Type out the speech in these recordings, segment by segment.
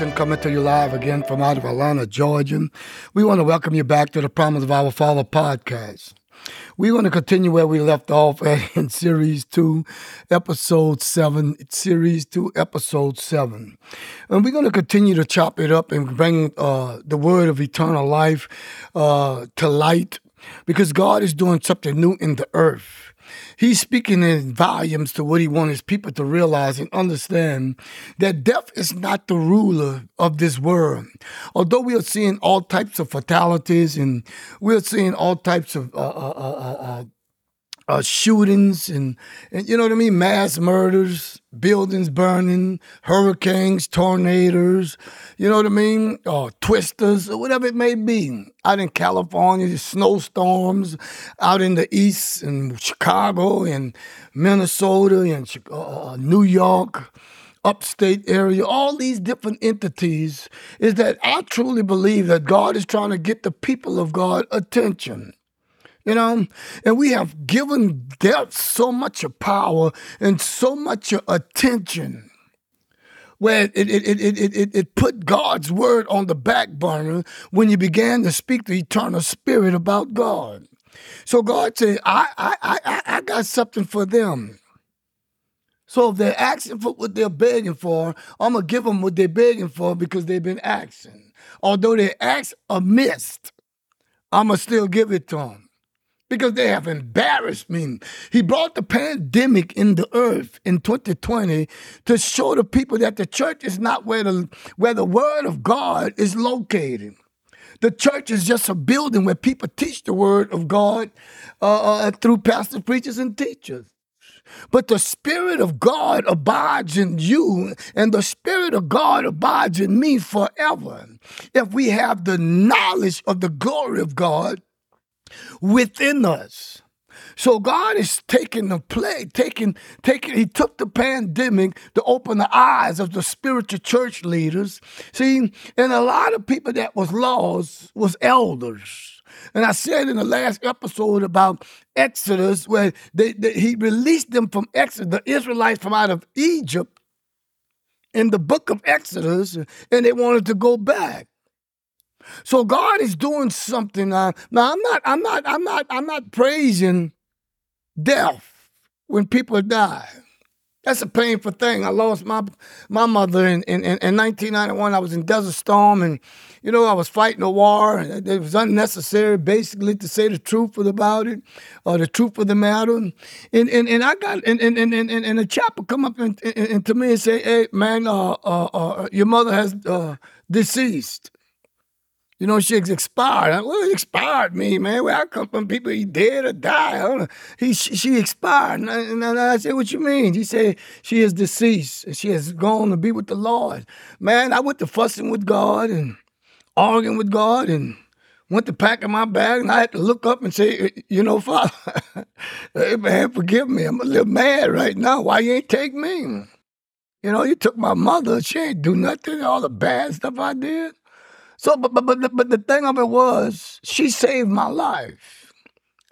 Coming to you live again from out of Atlanta, Georgia. We want to welcome you back to the Promise of Our Father podcast. We want to continue where we left off in Series 2, Episode 7, Series 2, Episode 7. And we're going to continue to chop it up and bring uh, the word of eternal life uh, to light because God is doing something new in the earth. He's speaking in volumes to what he wants his people to realize and understand that death is not the ruler of this world. Although we are seeing all types of fatalities and we're seeing all types of uh, uh, uh, uh, uh uh, shootings and, and you know what I mean, mass murders, buildings burning, hurricanes, tornadoes, you know what I mean, uh, twisters, or whatever it may be. Out in California, snowstorms, out in the east, in Chicago, and Minnesota, and uh, New York upstate area, all these different entities, is that I truly believe that God is trying to get the people of God attention you know? And we have given death so much power and so much attention. Where it, it, it, it, it, it put god's word on the back burner when you began to speak the eternal spirit about god. So god said i i i, I got something for them. So if they're asking for what they're begging for, I'm gonna give them what they're begging for because they've been asking. Although they ask amiss, I'm gonna still give it to them because they have embarrassed me. He brought the pandemic in the earth in 2020 to show the people that the church is not where the, where the word of God is located. The church is just a building where people teach the word of God uh, uh, through pastors, preachers, and teachers. But the Spirit of God abides in you, and the Spirit of God abides in me forever. If we have the knowledge of the glory of God, within us. So God is taking the plague, taking, taking, He took the pandemic to open the eyes of the spiritual church leaders. See, and a lot of people that was lost was elders. And I said in the last episode about Exodus, where they, they, he released them from Exodus, the Israelites from out of Egypt in the book of Exodus, and they wanted to go back. So God is doing something. Uh, now I'm not, I'm not, I'm not, I'm not praising death when people die. That's a painful thing. I lost my my mother in, in, in 1991. I was in Desert Storm, and you know I was fighting a war, and it was unnecessary, basically, to say the truth about it, or the truth of the matter. And and, and I got and and and and, and a chopper come up and, and, and, to me and say, "Hey, man, uh, uh, uh, your mother has uh, deceased." You know, she expired. Well, expired me, man. Where I come from, people he dead or die. He she, she expired. And I, and I, said, "What you mean?" He said, "She is deceased. She has gone to be with the Lord." Man, I went to fussing with God and arguing with God and went to packing my bag, and I had to look up and say, "You know, Father, hey, man, forgive me. I'm a little mad right now. Why you ain't take me?" You know, you took my mother. She ain't do nothing. All the bad stuff I did. So, but but but the, but the thing of it was, she saved my life.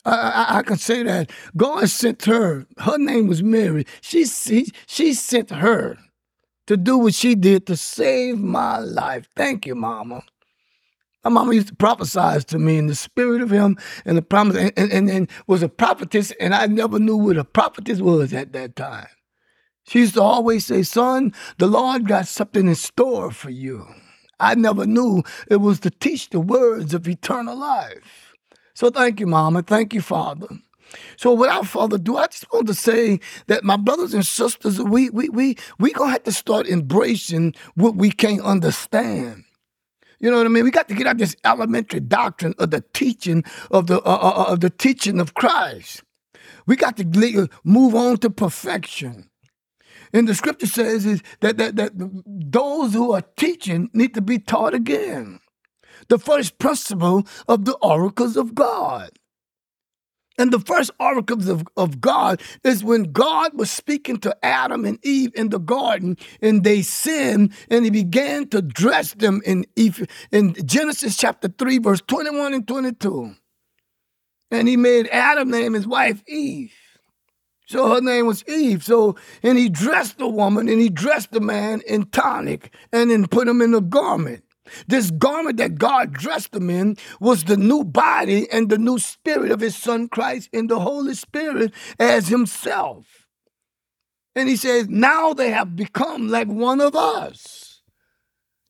I, I, I can say that God sent her. Her name was Mary. She, she she sent her to do what she did to save my life. Thank you, Mama. My mama used to prophesy to me in the spirit of him and the promise, and, and, and, and was a prophetess, and I never knew what a prophetess was at that time. She used to always say, Son, the Lord got something in store for you. I never knew it was to teach the words of eternal life. So thank you, Mama. Thank you, Father. So without further ado, I just want to say that my brothers and sisters, we we we we gonna have to start embracing what we can't understand. You know what I mean? We got to get out this elementary doctrine of the teaching of the uh, uh, uh of the teaching of Christ. We got to move on to perfection. And the scripture says is that, that, that those who are teaching need to be taught again. The first principle of the oracles of God. And the first oracles of, of God is when God was speaking to Adam and Eve in the garden and they sinned and he began to dress them in, in Genesis chapter 3, verse 21 and 22. And he made Adam name his wife Eve. So her name was Eve. So, and he dressed the woman and he dressed the man in tunic and then put him in a garment. This garment that God dressed him in was the new body and the new spirit of his son Christ in the Holy Spirit as himself. And he says, now they have become like one of us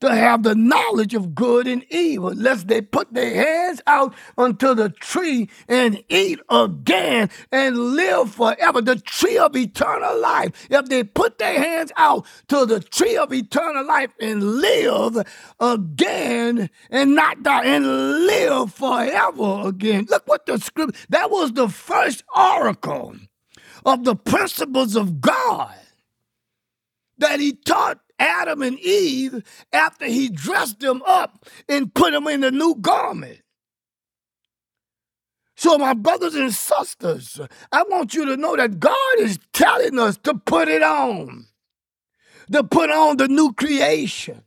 to have the knowledge of good and evil, lest they put their hands out unto the tree and eat again and live forever. The tree of eternal life. If they put their hands out to the tree of eternal life and live again and not die and live forever again. Look what the scripture, that was the first oracle of the principles of God that he taught Adam and Eve after he dressed them up and put them in a new garment. So, my brothers and sisters, I want you to know that God is telling us to put it on, to put on the new creation.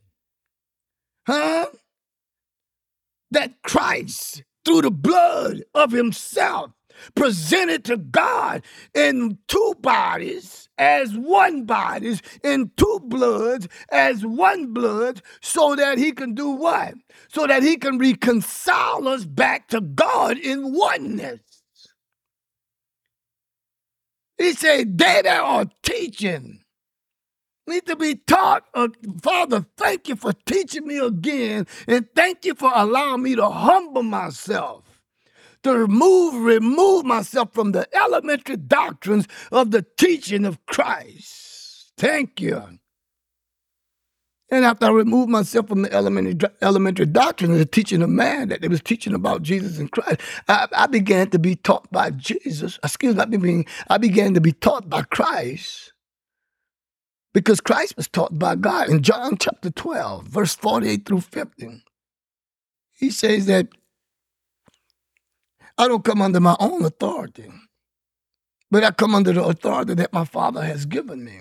Huh? That Christ, through the blood of Himself, presented to God in two bodies as one body, in two bloods as one blood, so that he can do what? So that he can reconcile us back to God in oneness. He said, they that are teaching need to be taught. Uh, Father, thank you for teaching me again, and thank you for allowing me to humble myself to remove, remove myself from the elementary doctrines of the teaching of Christ. Thank you. And after I removed myself from the elementary, elementary doctrine of the teaching of man that they was teaching about Jesus and Christ, I, I began to be taught by Jesus. Excuse me, I began, I began to be taught by Christ because Christ was taught by God. In John chapter 12, verse 48 through 50, he says that I don't come under my own authority, but I come under the authority that my Father has given me.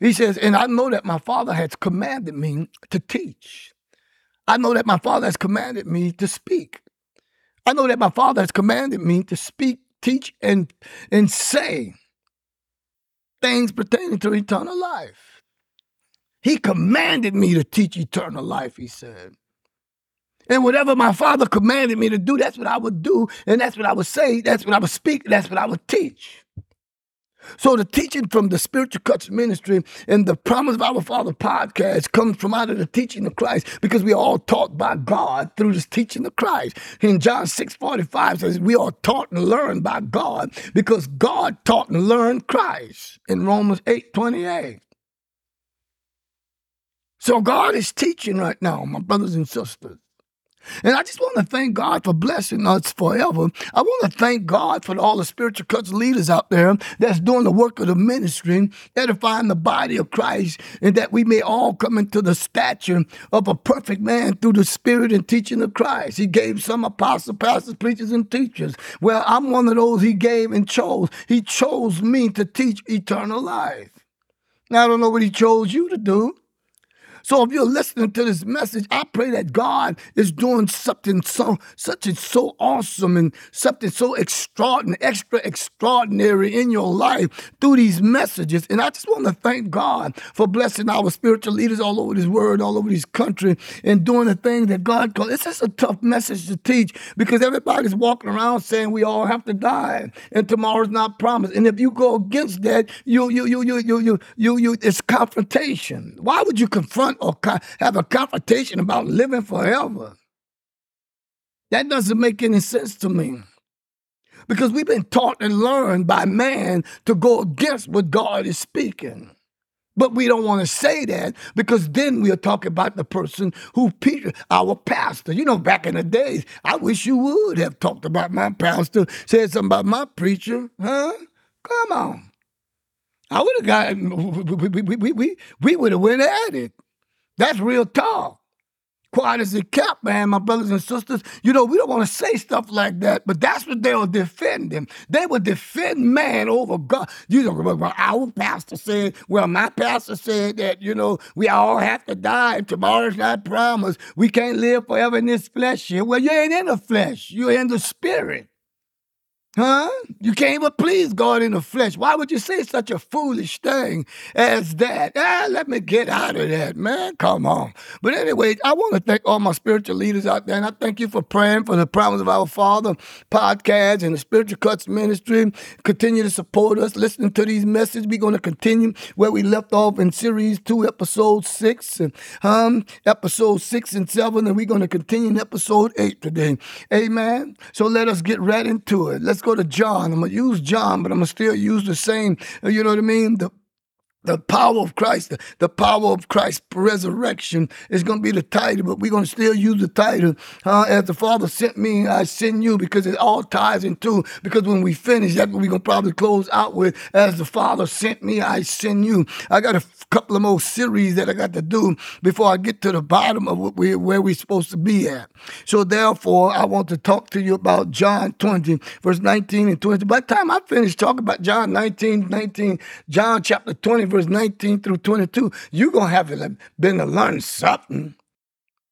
He says, and I know that my Father has commanded me to teach. I know that my Father has commanded me to speak. I know that my Father has commanded me to speak, teach, and, and say things pertaining to eternal life. He commanded me to teach eternal life, he said. And whatever my father commanded me to do, that's what I would do. And that's what I would say. That's what I would speak. That's what I would teach. So the teaching from the Spiritual Cuts Ministry and the Promise of Our Father podcast comes from out of the teaching of Christ because we are all taught by God through this teaching of Christ. In John 6 45 says, We are taught and learned by God because God taught and learned Christ in Romans 8 28. So God is teaching right now, my brothers and sisters. And I just want to thank God for blessing us forever. I want to thank God for all the spiritual cuts leaders out there that's doing the work of the ministry, edifying the body of Christ, and that we may all come into the stature of a perfect man through the spirit and teaching of Christ. He gave some apostles, pastors, preachers, and teachers. Well, I'm one of those he gave and chose. He chose me to teach eternal life. Now, I don't know what he chose you to do. So if you're listening to this message, I pray that God is doing something so such and so awesome and something so extraordinary, extra extraordinary in your life through these messages. And I just want to thank God for blessing our spiritual leaders all over this world, all over this country, and doing the things that God calls. It's just a tough message to teach because everybody's walking around saying we all have to die and tomorrow's not promised. And if you go against that, you you you you you you you, you it's confrontation. Why would you confront? Or have a confrontation about living forever. That doesn't make any sense to me. Because we've been taught and learned by man to go against what God is speaking. But we don't want to say that because then we'll talk about the person who Peter, our pastor. You know, back in the days, I wish you would have talked about my pastor, said something about my preacher. Huh? Come on. I would have got, we, we, we, we, we would have went at it. That's real talk. Quiet as a kept, man, my brothers and sisters. You know, we don't want to say stuff like that, but that's what they were defending. They would defend man over God. You don't know, well, our pastor said, well, my pastor said that, you know, we all have to die. Tomorrow's not promised. We can't live forever in this flesh here. Well, you ain't in the flesh. You're in the spirit. Huh? You can't even please God in the flesh. Why would you say such a foolish thing as that? Ah, let me get out of that, man. Come on. But anyway, I want to thank all my spiritual leaders out there, and I thank you for praying for the Promise of Our Father podcast and the Spiritual Cuts Ministry. Continue to support us, listening to these messages. We're going to continue where we left off in series two, episode six, and um, episode six and seven, and we're going to continue in episode eight today. Amen. So let us get right into it. Let's go to John. I'm going to use John, but I'm going to still use the same, you know what I mean? The the power of Christ, the, power of Christ's resurrection is going to be the title, but we're going to still use the title uh, as the Father sent me, I send you, because it all ties into. Because when we finish, that's what we're going to probably close out with. As the Father sent me, I send you. I got a couple of more series that I got to do before I get to the bottom of what we, where we're supposed to be at. So therefore, I want to talk to you about John 20, verse 19 and 20. By the time I finish talking about John 19, 19, John chapter 20, verse 19 through 22, you're going to have been to learn something.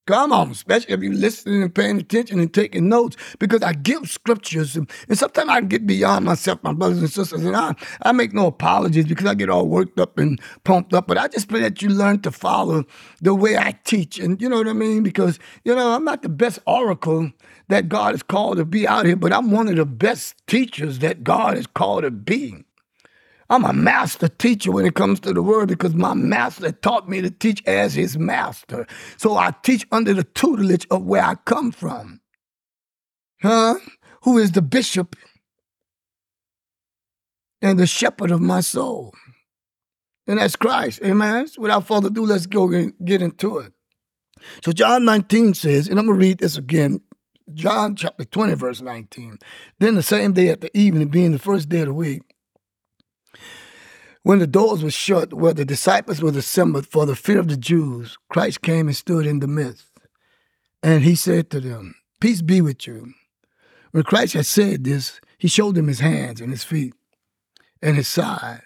Come on, especially if you're listening and paying attention and taking notes, because I give scriptures, and, and sometimes I get beyond myself, my brothers and sisters, and I, I make no apologies because I get all worked up and pumped up, but I just pray that you learn to follow the way I teach, and you know what I mean? Because, you know, I'm not the best oracle that God has called to be out here, but I'm one of the best teachers that God has called to be. I'm a master teacher when it comes to the word because my master taught me to teach as his master. So I teach under the tutelage of where I come from. Huh? Who is the bishop and the shepherd of my soul. And that's Christ. Amen. So without further ado, let's go and get into it. So John 19 says, and I'm going to read this again. John chapter 20, verse 19. Then the same day at the evening, being the first day of the week, when the doors were shut where the disciples were assembled for the fear of the Jews, Christ came and stood in the midst. And he said to them, Peace be with you. When Christ had said this, he showed them his hands and his feet and his side.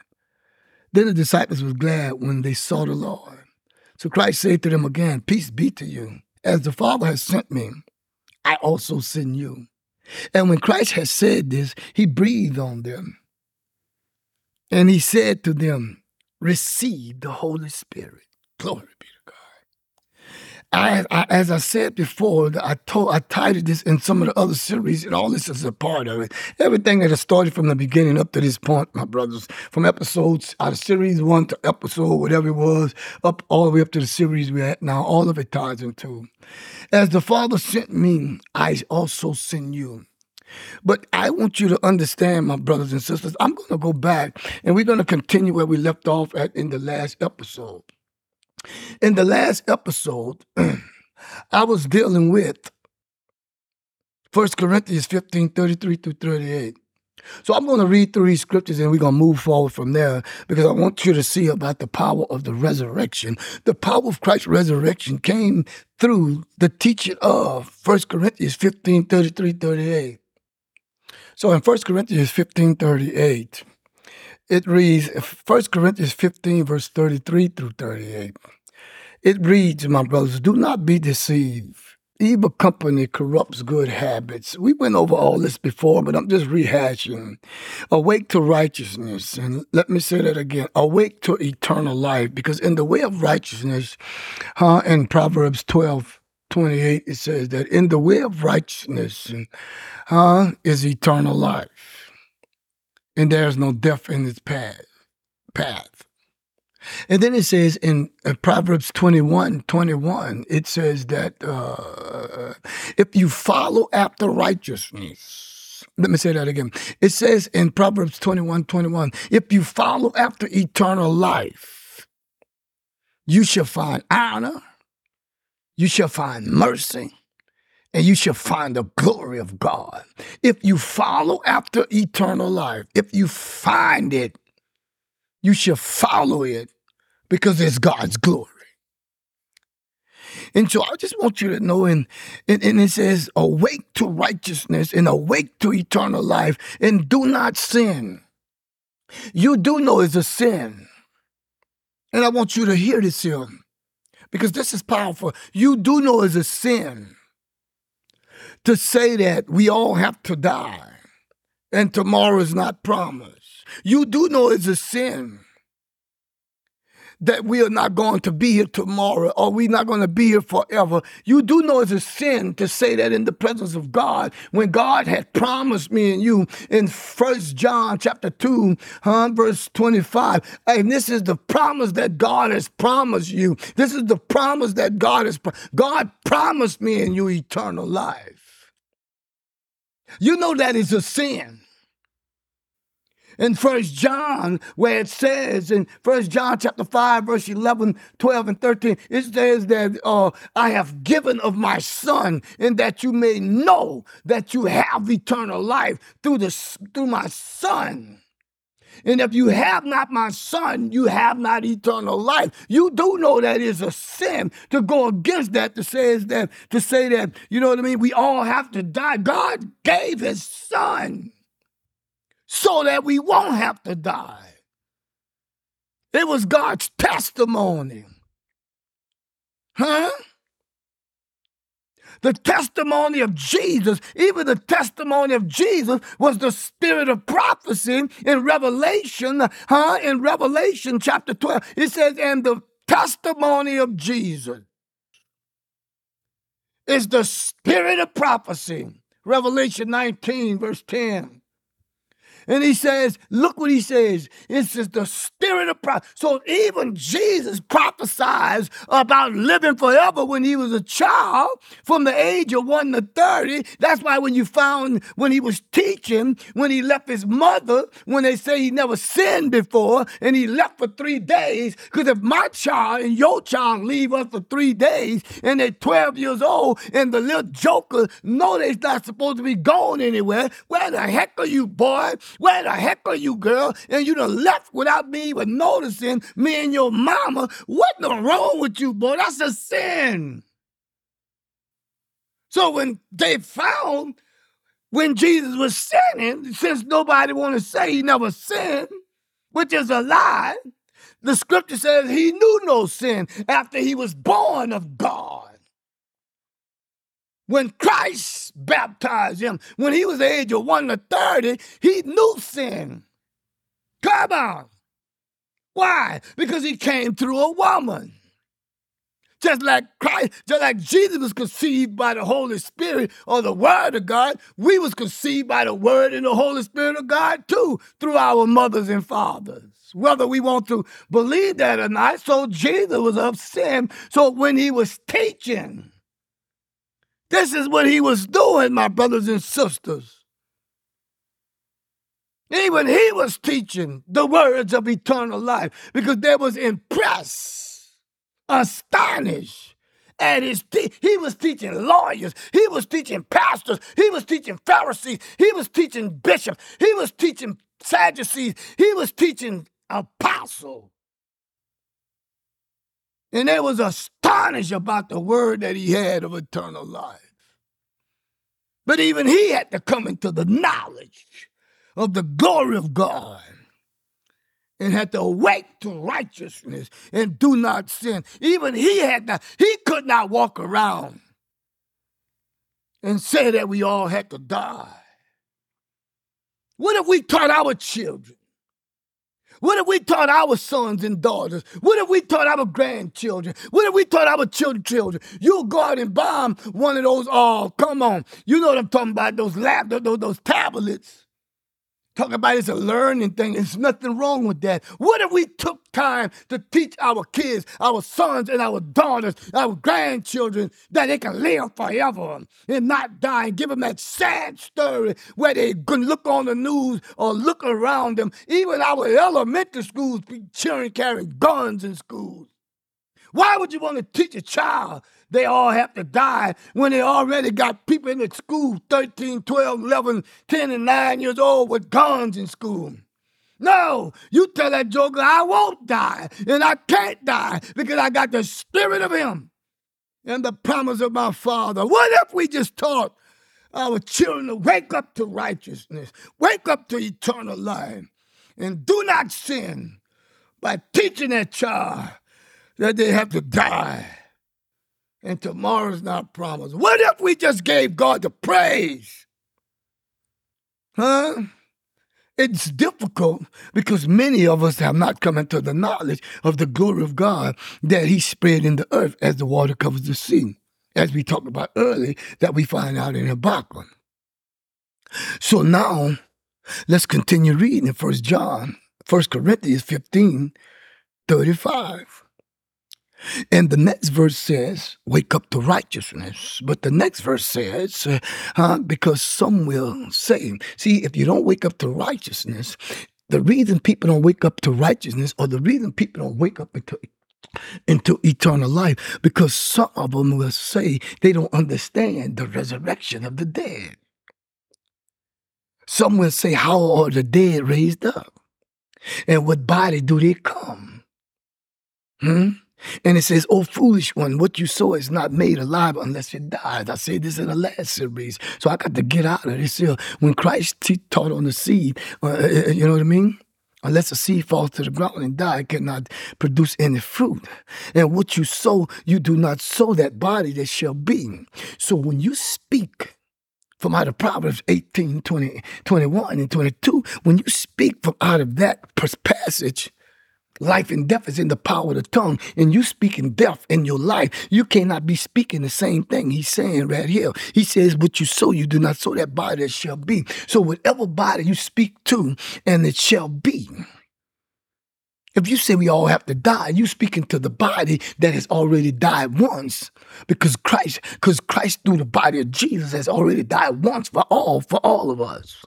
Then the disciples were glad when they saw the Lord. So Christ said to them again, Peace be to you. As the Father has sent me, I also send you. And when Christ had said this, he breathed on them and he said to them, Receive the Holy Spirit. Glory be to God. I, I, as I said before, I told I titled this in some of the other series, and all this is a part of it. Everything that has started from the beginning up to this point, my brothers, from episodes out of series one to episode whatever it was, up all the way up to the series we're at now, all of it ties into. As the Father sent me, I also send you. But I want you to understand, my brothers and sisters, I'm going to go back and we're going to continue where we left off at in the last episode. In the last episode, I was dealing with 1 Corinthians 15 33 through 38. So I'm going to read through these scriptures and we're going to move forward from there because I want you to see about the power of the resurrection. The power of Christ's resurrection came through the teaching of 1 Corinthians 15 33 38. So in 1 Corinthians 15 38, it reads, 1 Corinthians 15, verse 33 through 38. It reads, my brothers, do not be deceived. Evil company corrupts good habits. We went over all this before, but I'm just rehashing. Awake to righteousness. And let me say that again. Awake to eternal life. Because in the way of righteousness, uh, in Proverbs 12, 28, it says that in the way of righteousness uh, is eternal life, and there is no death in its path. path. And then it says in uh, Proverbs 21 21, it says that uh, if you follow after righteousness, let me say that again. It says in Proverbs 21 21, if you follow after eternal life, you shall find honor you shall find mercy and you shall find the glory of God. If you follow after eternal life, if you find it, you shall follow it because it's God's glory. And so I just want you to know, and, and, and, it says, awake to righteousness and awake to eternal life, and do not sin. You do know it's a sin. And I want you to hear this here because this is powerful. You do know it's a sin to say that we all have to die and tomorrow is not promised. You do know it's a sin that we are not going to be here tomorrow or we're not going to be here forever. You do know it's a sin to say that in the presence of God when God had promised me and you in First John chapter 2, huh, verse 25. And this is the promise that God has promised you. This is the promise that God has God promised me and you eternal life. You know that is a sin in First John, where it says in First John chapter 5, verse 11, 12, and 13, it says that uh, I have given of my son, and that you may know that you have eternal life through the through my son. And if you have not my son, you have not eternal life. You do know that is a sin to go against that, to say that, to say that, you know what I mean? We all have to die. God gave his son so that we won't have to die. It was God's testimony. Huh? The testimony of Jesus, even the testimony of Jesus was the spirit of prophecy in Revelation, huh? In Revelation chapter 12, it says, and the testimony of Jesus is the spirit of prophecy. Revelation 19, verse 10. And he says, look what he says. It's just the spirit of prophecy. So even Jesus prophesies about living forever when he was a child from the age of 1 to 30. That's why when you found when he was teaching, when he left his mother, when they say he never sinned before, and he left for three days, because if my child and your child leave us for three days and they're 12 years old and the little joker know they're not supposed to be going anywhere, where the heck are you, boy? Where the heck are you, girl? And you done left without me even noticing me and your mama. What the wrong with you, boy? That's a sin. So when they found when Jesus was sinning, since nobody want to say he never sinned, which is a lie, the scripture says he knew no sin after he was born of God. When Christ baptized him, when he was the age of 1 to 30, he knew sin. Come on. Why? Because he came through a woman. Just like Christ, just like Jesus was conceived by the Holy Spirit or the Word of God, we was conceived by the Word and the Holy Spirit of God too, through our mothers and fathers. Whether we want to believe that or not, so Jesus was of sin. So when he was teaching, this is what he was doing, my brothers and sisters. Even he was teaching the words of eternal life because they was impressed, astonished at his te- he was teaching lawyers, he was teaching pastors, he was teaching Pharisees, he was teaching bishops, he was teaching Sadducees, he was teaching apostles. And they was astonished about the word that he had of eternal life. But even he had to come into the knowledge of the glory of God and had to awake to righteousness and do not sin. Even he had to, he could not walk around and say that we all had to die. What if we taught our children what if we taught our sons and daughters? What if we taught our grandchildren? What if we taught our children? children? You'll go out and bomb one of those, oh, come on. You know what I'm talking about, those lab, those, those tablets. Talk about it's a learning thing. There's nothing wrong with that. What if we took time to teach our kids, our sons and our daughters, our grandchildren, that they can live forever and not die and give them that sad story where they can look on the news or look around them. Even our elementary schools be children carrying guns in schools. Why would you want to teach a child they all have to die when they already got people in the school 13, 12, 11, 10, and 9 years old with guns in school. No, you tell that joker I won't die and I can't die because I got the spirit of him and the promise of my father. What if we just taught our children to wake up to righteousness, wake up to eternal life, and do not sin by teaching that child that they have to die and tomorrow's not promised. What if we just gave God the praise? Huh? it's difficult because many of us have not come into the knowledge of the glory of God that He spread in the earth as the water covers the sea, as we talked about earlier, that we find out in Habakkuk. So now, let's continue reading in 1 John, 1 Corinthians 15, 35. And the next verse says, wake up to righteousness. But the next verse says, uh, because some will say, see, if you don't wake up to righteousness, the reason people don't wake up to righteousness or the reason people don't wake up into into eternal life because some of them will say they don't understand the resurrection of the dead. Some will say, How are the dead raised up? And what body do they come? Hmm? And it says, Oh, foolish one, what you sow is not made alive unless it dies. I said this in the last series. So I got to get out of this here. When Christ taught on the seed, uh, uh, uh, you know what I mean? Unless a seed falls to the ground and die, it cannot produce any fruit. And what you sow, you do not sow that body that shall be. So when you speak, from out of Proverbs 18, 20, 21, and 22, when you speak from out of that passage, Life and death is in the power of the tongue, and you speaking death in your life. You cannot be speaking the same thing. He's saying right here. He says, What you sow, you do not sow that body that shall be. So, whatever body you speak to, and it shall be. If you say we all have to die, you speaking to the body that has already died once. Because Christ, because Christ through the body of Jesus has already died once for all, for all of us.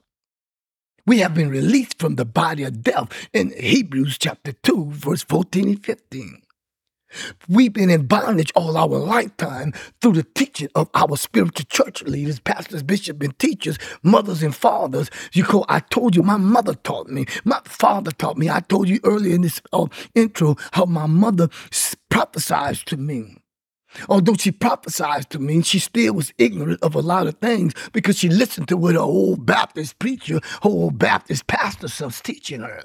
We have been released from the body of death in Hebrews chapter 2, verse 14 and 15. We've been in bondage all our lifetime through the teaching of our spiritual church leaders, pastors, bishops, and teachers, mothers and fathers. You call, I told you, my mother taught me, my father taught me. I told you earlier in this uh, intro how my mother prophesied to me. Although she prophesied to me, she still was ignorant of a lot of things because she listened to what her old Baptist preacher, her old Baptist pastor was teaching her.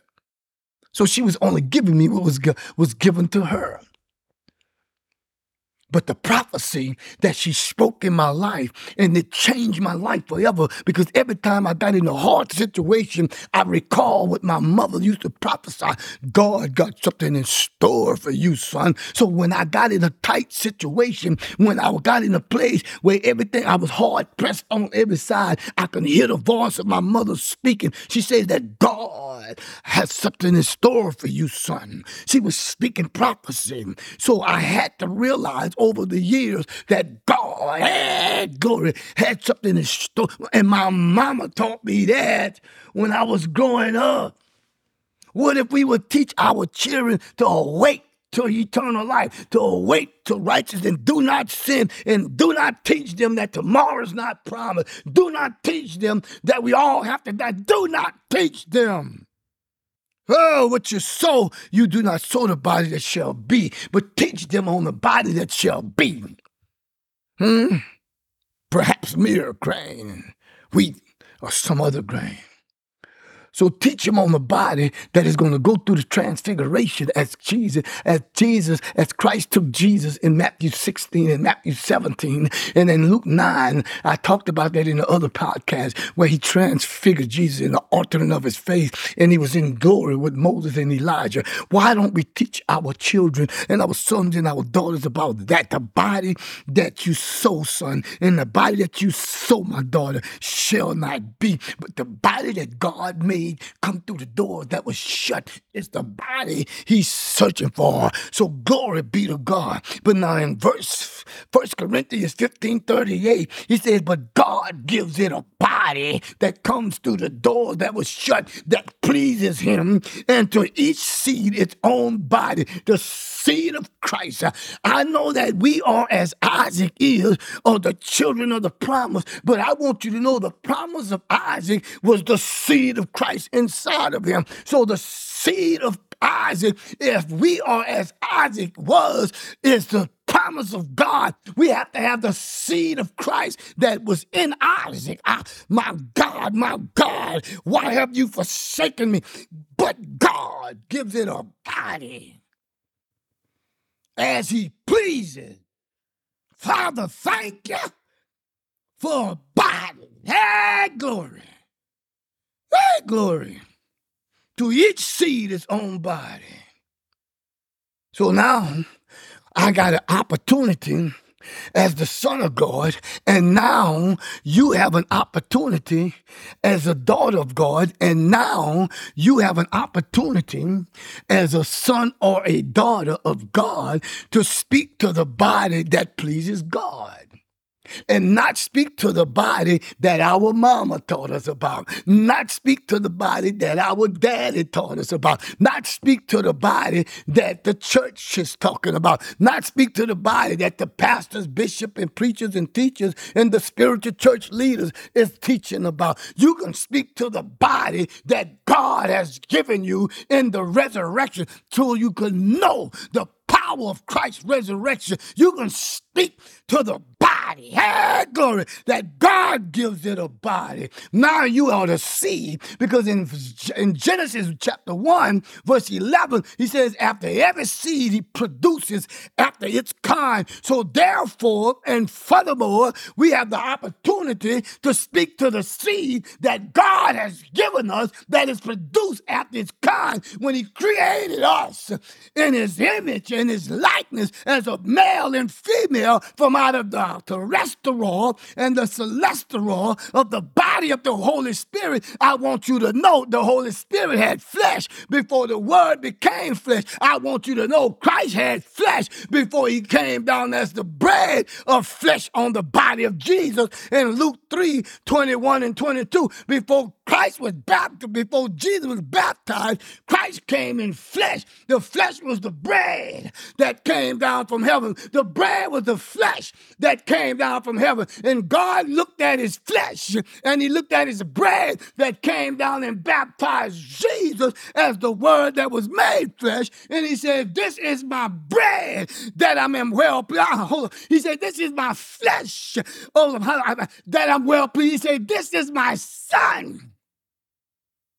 So she was only giving me what was, was given to her. But the prophecy that she spoke in my life, and it changed my life forever because every time I got in a hard situation, I recall what my mother used to prophesy God got something in store for you, son. So when I got in a tight situation, when I got in a place where everything, I was hard pressed on every side, I can hear the voice of my mother speaking. She says that God has something in store for you, son. She was speaking prophecy. So I had to realize over the years that God had glory, had something in store. And my mama taught me that when I was growing up. What if we would teach our children to awake to eternal life, to awake to righteousness, and do not sin, and do not teach them that tomorrow is not promised. Do not teach them that we all have to die. Do not teach them Oh, what you sow, you do not sow the body that shall be, but teach them on the body that shall be. Hmm? Perhaps mere grain, wheat, or some other grain. So teach him on the body that is going to go through the transfiguration as Jesus, as Jesus, as Christ took Jesus in Matthew 16 and Matthew 17. And in Luke 9, I talked about that in the other podcast where he transfigured Jesus in the altering of his face and he was in glory with Moses and Elijah. Why don't we teach our children and our sons and our daughters about that? The body that you sow, son, and the body that you sow, my daughter, shall not be, but the body that God made come through the door that was shut. It's the body he's searching for. So glory be to God. But now in verse 1 Corinthians 15 38, he says, But God gives it a body that comes through the door that was shut that pleases him, and to each seed its own body. The seed of Christ. I know that we are as Isaac is, or the children of the promise, but I want you to know the promise of Isaac was the seed of Christ inside of him. So the seed of Isaac, if we are as Isaac was, is the promise of God. We have to have the seed of Christ that was in Isaac. Ah, my God, my God, why have you forsaken me? But God gives it a body as he pleases. Father, thank you for a body. Hey, glory. Hey, glory. to each seed its own body. So now I got an opportunity as the Son of God, and now you have an opportunity as a daughter of God, and now you have an opportunity as a son or a daughter of God to speak to the body that pleases God and not speak to the body that our mama taught us about, not speak to the body that our daddy taught us about, not speak to the body that the church is talking about, not speak to the body that the pastors, bishops, and preachers and teachers and the spiritual church leaders is teaching about. You can speak to the body that God has given you in the resurrection so you can know the power of Christ's resurrection. You can speak to the body. Hey, glory, that God gives it a body. Now you ought to see, because in, in Genesis chapter 1, verse 11, he says, after every seed he produces after its kind. So therefore, and furthermore, we have the opportunity to speak to the seed that God has given us that is produced after its kind when he created us in his image and his likeness as a male and female from out of the terrestrial and the celestial of the body of the Holy Spirit. I want you to know the Holy Spirit had flesh before the Word became flesh. I want you to know Christ had flesh before he came down as the bread of flesh on the body of Jesus in Luke 3 21 and 22. Before Christ was baptized, before Jesus was baptized, Christ came in flesh. The flesh was the bread that came down from heaven. The bread was the flesh that came down from heaven. And God looked at his flesh and he looked at his bread that came down and baptized Jesus as the word that was made flesh. And he said, This is my bread that I'm in well pleased. Ah, he said, This is my flesh that I'm well pleased. He said, This is my son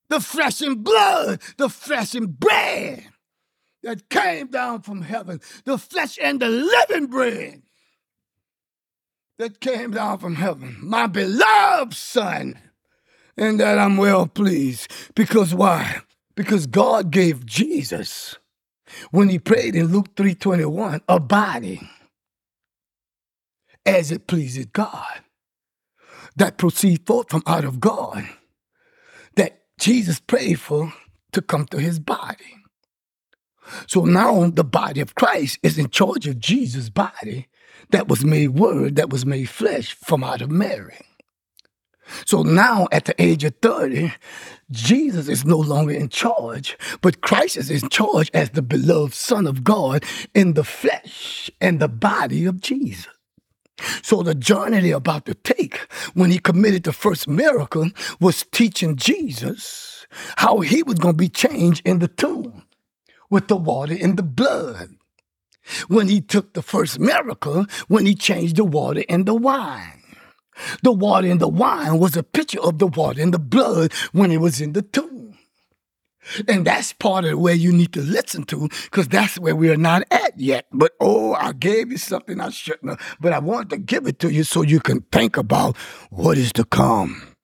the flesh and blood, the flesh and bread that came down from heaven, the flesh and the living bread that came down from heaven, my beloved Son, and that I'm well pleased. Because why? Because God gave Jesus, when he prayed in Luke 3:21, a body as it pleases God, that proceed forth from out of God Jesus prayed for to come to his body. So now the body of Christ is in charge of Jesus' body that was made word, that was made flesh from out of Mary. So now at the age of 30, Jesus is no longer in charge, but Christ is in charge as the beloved Son of God in the flesh and the body of Jesus. So the journey they're about to take when he committed the first miracle was teaching Jesus how he was going to be changed in the tomb with the water and the blood. When he took the first miracle, when he changed the water and the wine. The water and the wine was a picture of the water and the blood when it was in the tomb. And that's part of where you need to listen to, because that's where we are not at yet. But oh, I gave you something I shouldn't have, but I wanted to give it to you so you can think about what is to come.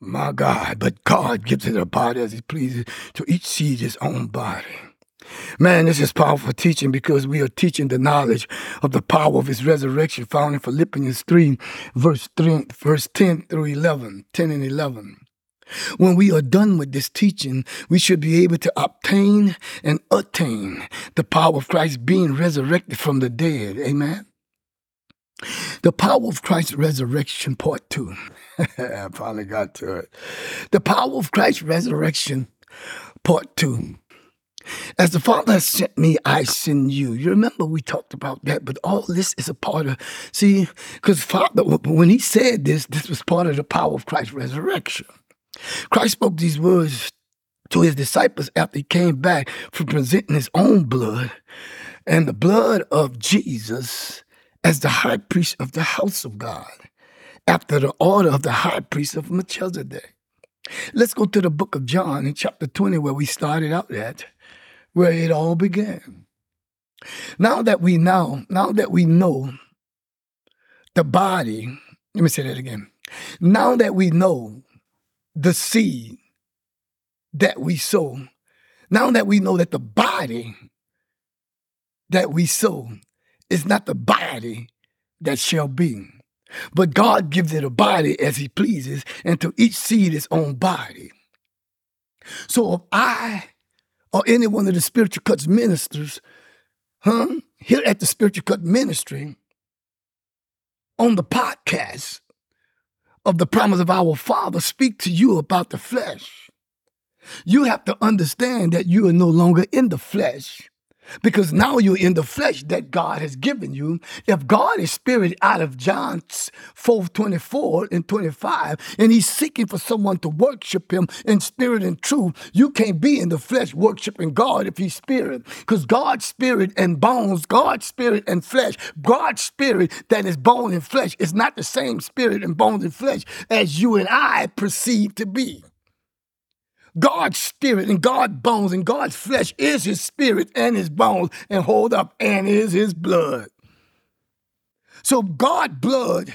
My God, but God gives it a body as He pleases to each seed his own body. Man, this is powerful teaching because we are teaching the knowledge of the power of his resurrection found in Philippians 3, verse 3, verse 10 through 11, 10 and 11. When we are done with this teaching, we should be able to obtain and attain the power of Christ being resurrected from the dead. Amen. The power of Christ's resurrection, part two. I finally got to it. The power of Christ's resurrection, part two. As the Father has sent me, I send you. You remember we talked about that, but all this is a part of, see, because Father, when he said this, this was part of the power of Christ's resurrection. Christ spoke these words to his disciples after he came back from presenting his own blood and the blood of Jesus as the high priest of the house of God, after the order of the high priest of Melchizedek. Let's go to the book of John in chapter 20, where we started out at, where it all began. Now that we know, now that we know the body, let me say that again. Now that we know the seed that we sow. Now that we know that the body that we sow is not the body that shall be. But God gives it a body as He pleases, and to each seed its own body. So if I or any one of the spiritual cuts ministers, huh, here at the spiritual cut ministry, on the podcast of the promise of our Father, speak to you about the flesh. You have to understand that you are no longer in the flesh because now you're in the flesh that God has given you. If God is spirit out of John 4 24 and 25, and he's seeking for someone to worship him in spirit and truth, you can't be in the flesh worshiping God if he's spirit. Because God's spirit and bones, God's spirit and flesh, God's spirit that is bone and flesh is not the same spirit and bones and flesh as you and I perceive to be. God's spirit and God's bones and God's flesh is his spirit and his bones, and hold up, and is his blood. So God's blood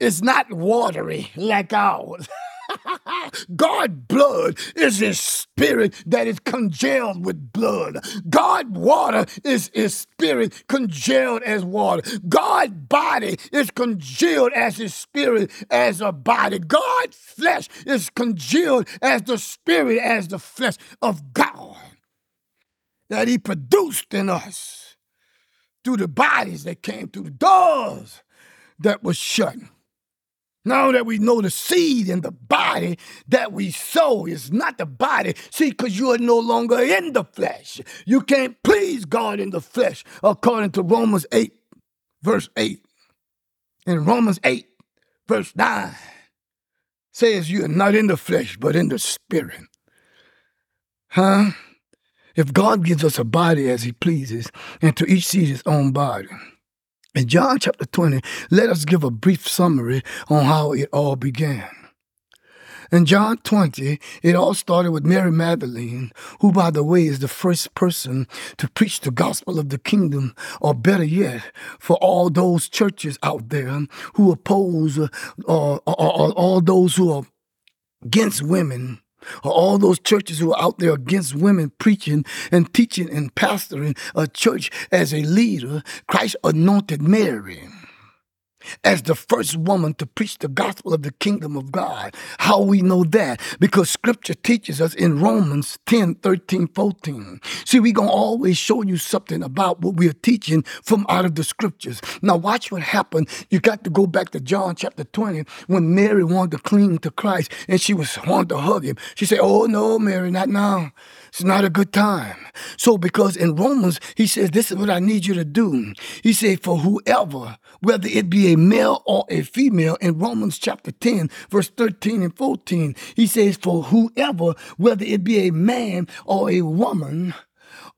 is not watery like ours. God blood is his spirit that is congealed with blood. God water is his spirit congealed as water. God body is congealed as his spirit as a body. God flesh is congealed as the spirit as the flesh of God that he produced in us through the bodies that came through the doors that were shut. Now that we know the seed and the body that we sow is not the body, see, because you are no longer in the flesh. You can't please God in the flesh, according to Romans 8, verse 8. In Romans 8, verse 9, says you are not in the flesh, but in the spirit. Huh? If God gives us a body as he pleases, and to each seed his own body, in John chapter 20, let us give a brief summary on how it all began. In John 20, it all started with Mary Magdalene, who, by the way, is the first person to preach the gospel of the kingdom, or better yet, for all those churches out there who oppose, uh, or, or, or all those who are against women all those churches who are out there against women preaching and teaching and pastoring a church as a leader, Christ anointed Mary as the first woman to preach the gospel of the kingdom of God. How we know that? Because scripture teaches us in Romans 10, 13, 14. See, we're going to always show you something about what we are teaching from out of the scriptures. Now, watch what happened. You got to go back to John chapter 20 when Mary wanted to cling to Christ and she was wanting to hug him. She said, Oh, no, Mary, not now. It's not a good time. So, because in Romans, he says, This is what I need you to do. He said, For whoever, whether it be a male or a female, in Romans chapter 10, verse 13 and 14, he says, For whoever, whether it be a man or a woman,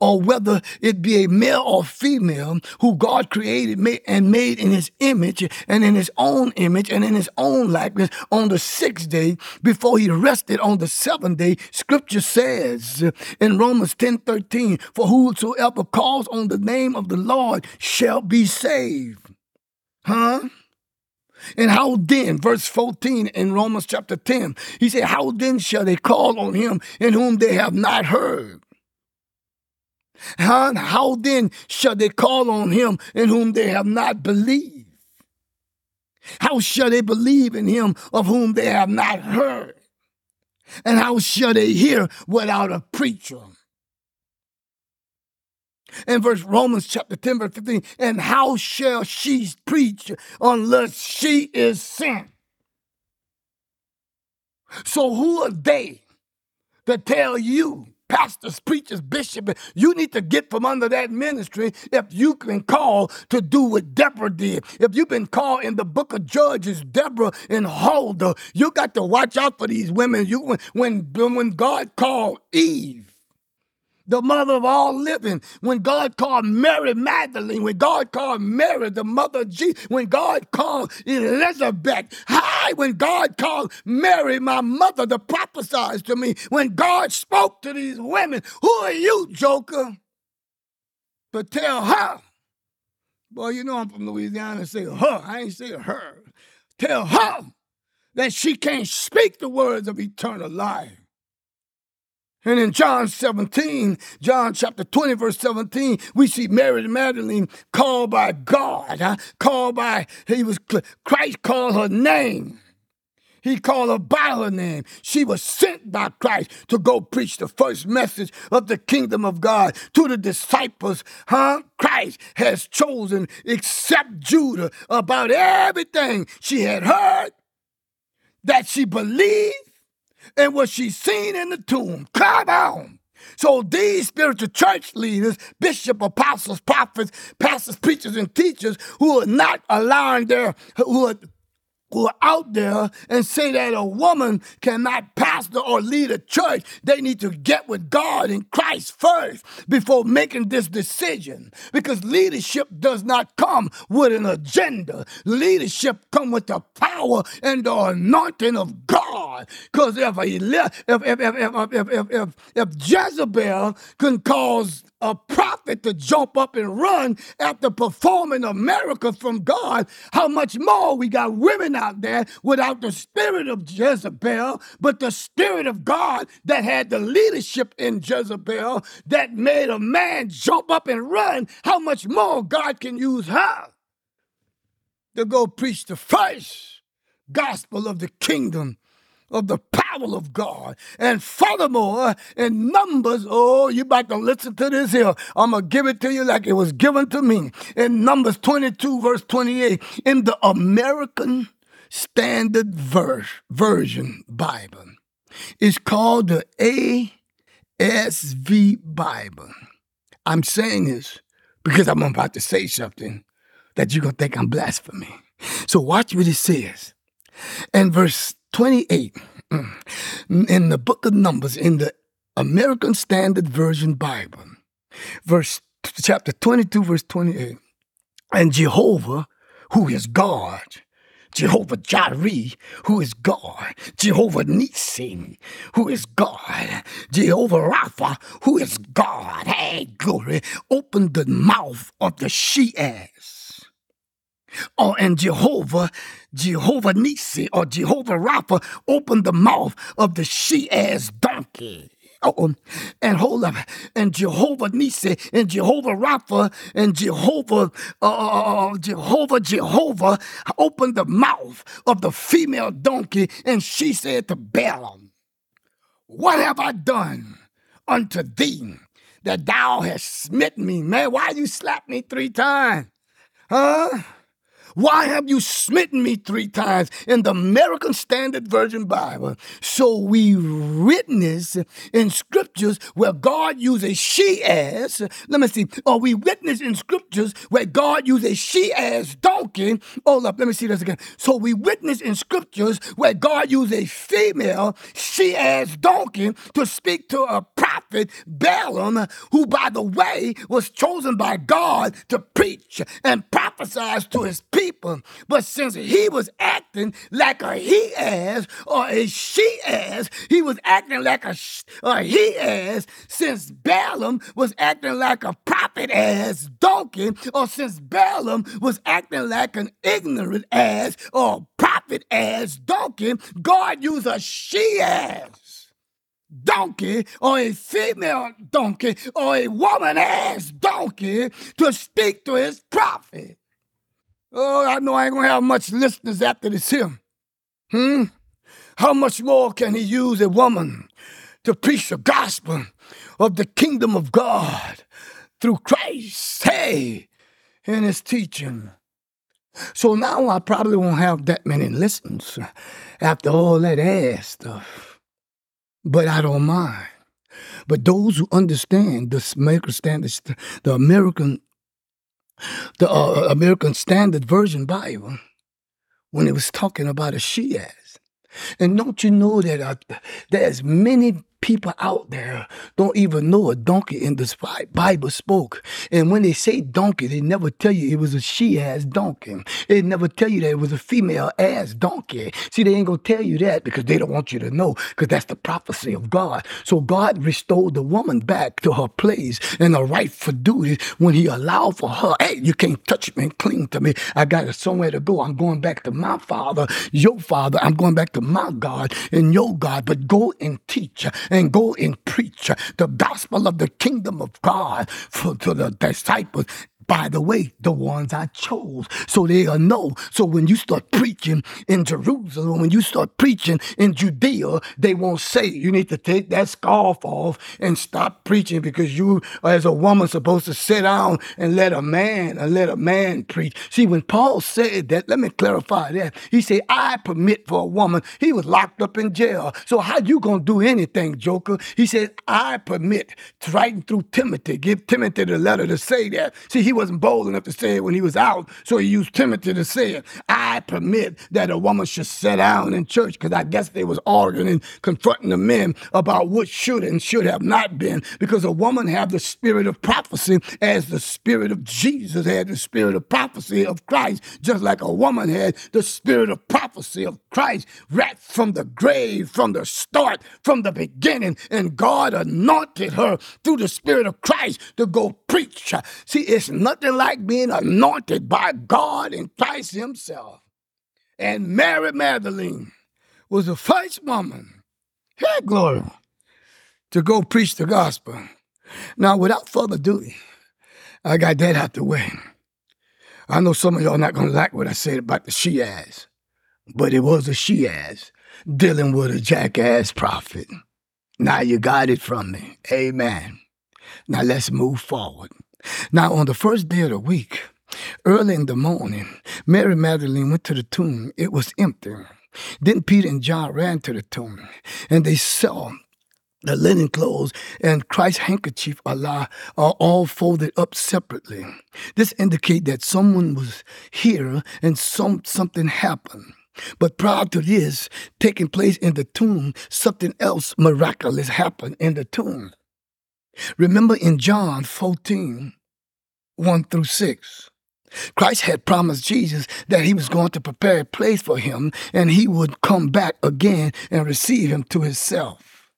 or whether it be a male or female who God created and made in his image and in his own image and in his own likeness on the sixth day before he rested on the seventh day. Scripture says in Romans 10 13, For whosoever calls on the name of the Lord shall be saved. Huh? And how then, verse 14 in Romans chapter 10, he said, How then shall they call on him in whom they have not heard? How, how then shall they call on him in whom they have not believed? How shall they believe in him of whom they have not heard? And how shall they hear without a preacher? In verse Romans chapter 10, verse 15, and how shall she preach unless she is sent? So who are they that tell you pastors, preachers, bishops. You need to get from under that ministry if you can call to do what Deborah did. If you've been called in the book of Judges, Deborah and Huldah, you got to watch out for these women. You when when God called Eve the mother of all living. When God called Mary Magdalene, when God called Mary, the mother of Jesus, when God called Elizabeth, hi, when God called Mary, my mother, to prophesy to me, when God spoke to these women, who are you, Joker? To tell her. Boy, you know I'm from Louisiana, say her. I ain't say her. Tell her that she can't speak the words of eternal life. And in John 17, John chapter 20, verse 17, we see Mary Magdalene called by God, huh? called by, he was, Christ called her name. He called her by her name. She was sent by Christ to go preach the first message of the kingdom of God to the disciples. Huh? Christ has chosen, except Judah, about everything she had heard that she believed and what she seen in the tomb. Come on. So these spiritual church leaders, bishop, apostles, prophets, pastors, preachers, and teachers who are not allowing their who are who are out there and say that a woman cannot pastor or lead a church. They need to get with God and Christ first before making this decision. Because leadership does not come with an agenda. Leadership come with the power and the anointing of God. Because if, if, if, if, if, if, if, if Jezebel can cause a prophet to jump up and run after performing a miracle from God, how much more we got women out there without the spirit of Jezebel, but the spirit of God that had the leadership in Jezebel that made a man jump up and run. How much more God can use her to go preach the first gospel of the kingdom of the power of God. And furthermore, in Numbers, oh, you about to listen to this here. I'm going to give it to you like it was given to me. In Numbers 22, verse 28, in the American Standard Verse, Version Bible, it's called the ASV Bible. I'm saying this because I'm about to say something that you're going to think I'm blasphemy. So watch what it says. In verse 28 mm, in the book of Numbers in the American Standard Version Bible, verse chapter 22, verse 28. And Jehovah, who is God, Jehovah Jireh, who is God, Jehovah Nissi, who is God, Jehovah Rapha, who is God, hey, glory, open the mouth of the she ass Oh, and Jehovah, Jehovah Nisi or Jehovah Rapha opened the mouth of the she-ass donkey. Oh, and hold up, and Jehovah Nisi and Jehovah Rapha and Jehovah, uh, uh, uh, uh, Jehovah, Jehovah opened the mouth of the female donkey, and she said to Balaam, "What have I done unto thee that thou hast smitten me, man? Why you slapped me three times, huh?" Why have you smitten me three times? In the American Standard Version Bible. So we witness in scriptures where God uses she as, let me see, or we witness in scriptures where God uses she as donkey. Hold up, let me see this again. So we witness in scriptures where God uses a female she as donkey to speak to a prophet, Balaam, who, by the way, was chosen by God to preach and prophesy to his people. But since he was acting like a he ass or a she ass, he was acting like a, sh- a he ass. Since Balaam was acting like a prophet ass donkey, or since Balaam was acting like an ignorant ass or prophet ass donkey, God used a she ass donkey or a female donkey or a woman ass donkey to speak to his prophet. Oh, I know I ain't gonna have much listeners after this here. Hmm? How much more can he use a woman to preach the gospel of the kingdom of God through Christ? Hey, in his teaching. So now I probably won't have that many listens after all that ass stuff. But I don't mind. But those who understand the American standards, the American the uh, American Standard Version Bible when it was talking about a she-ass. And don't you know that uh, there's many people out there don't even know a donkey in the Bible spoke. And when they say donkey, they never tell you it was a she-ass donkey. They never tell you that it was a female-ass donkey. See, they ain't gonna tell you that because they don't want you to know, because that's the prophecy of God. So God restored the woman back to her place and her rightful duty when he allowed for her, hey, you can't touch me and cling to me. I got somewhere to go. I'm going back to my father, your father. I'm going back to my God and your God. But go and teach and go and preach the gospel of the kingdom of God for, to the disciples by the way, the ones I chose, so they'll know. So when you start preaching in Jerusalem, when you start preaching in Judea, they won't say you need to take that scarf off and stop preaching because you, as a woman, supposed to sit down and let a man and let a man preach. See, when Paul said that, let me clarify that. He said, "I permit for a woman." He was locked up in jail. So how you gonna do anything, Joker? He said, "I permit." Writing through Timothy, give Timothy the letter to say that. See, he wasn't bold enough to say it when he was out, so he used Timothy to say it. I permit that a woman should sit down in church because I guess they was arguing and confronting the men about what should and should have not been because a woman have the spirit of prophecy as the spirit of Jesus had the spirit of prophecy of Christ, just like a woman had the spirit of prophecy of Christ right from the grave, from the start, from the beginning. And God anointed her through the spirit of Christ to go preach. See, it's nothing like being anointed by God and Christ Himself. And Mary Magdalene was the first woman, hey, glory, to go preach the gospel. Now, without further ado, I got that out the way. I know some of y'all not to like what I said about the she ass, but it was a she ass dealing with a jackass prophet. Now you got it from me. Amen. Now let's move forward. Now, on the first day of the week, early in the morning, Mary Magdalene went to the tomb. It was empty. Then Peter and John ran to the tomb, and they saw the linen clothes and Christ's handkerchief are all folded up separately. This indicates that someone was here and some something happened. But prior to this taking place in the tomb, something else miraculous happened in the tomb. Remember in John 14, 1 through 6. Christ had promised Jesus that he was going to prepare a place for him and he would come back again and receive him to himself.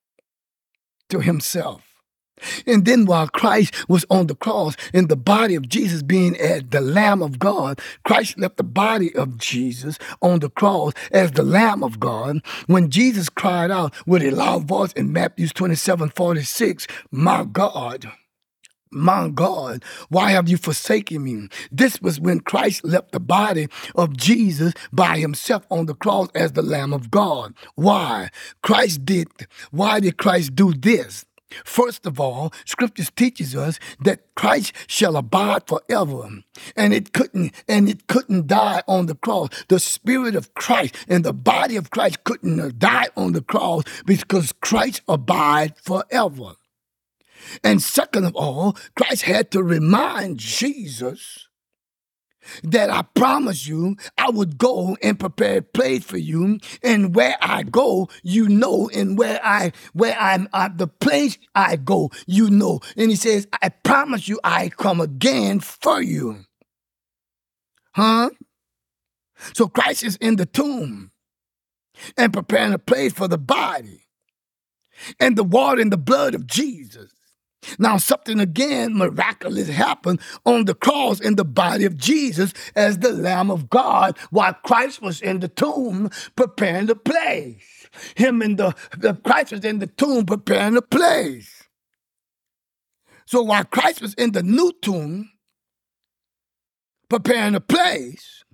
To himself. And then while Christ was on the cross in the body of Jesus being as the Lamb of God, Christ left the body of Jesus on the cross as the Lamb of God. When Jesus cried out with a loud voice in Matthew 27 46, My God, my God, why have you forsaken me? This was when Christ left the body of Jesus by himself on the cross as the Lamb of God. Why? Christ did, why did Christ do this? First of all, scriptures teaches us that Christ shall abide forever. And it couldn't, and it couldn't die on the cross. The spirit of Christ and the body of Christ couldn't die on the cross because Christ abide forever. And second of all, Christ had to remind Jesus that I promise you I would go and prepare a place for you. And where I go, you know, and where I where I'm at the place I go, you know. And he says, I promise you I come again for you. Huh? So Christ is in the tomb and preparing a place for the body and the water and the blood of Jesus now, something again miraculous happened on the cross in the body of Jesus as the Lamb of God while Christ was in the tomb preparing the place. Him in the, the Christ was in the tomb preparing the place. So while Christ was in the new tomb preparing the place,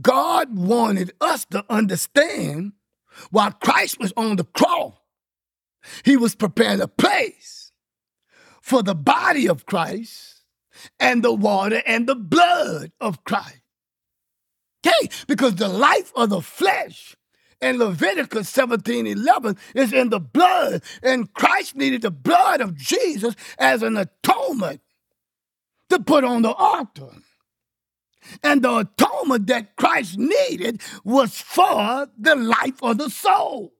God wanted us to understand while Christ was on the cross he was preparing a place for the body of Christ and the water and the blood of Christ. Okay, because the life of the flesh in Leviticus 17 11 is in the blood, and Christ needed the blood of Jesus as an atonement to put on the altar. And the atonement that Christ needed was for the life of the soul.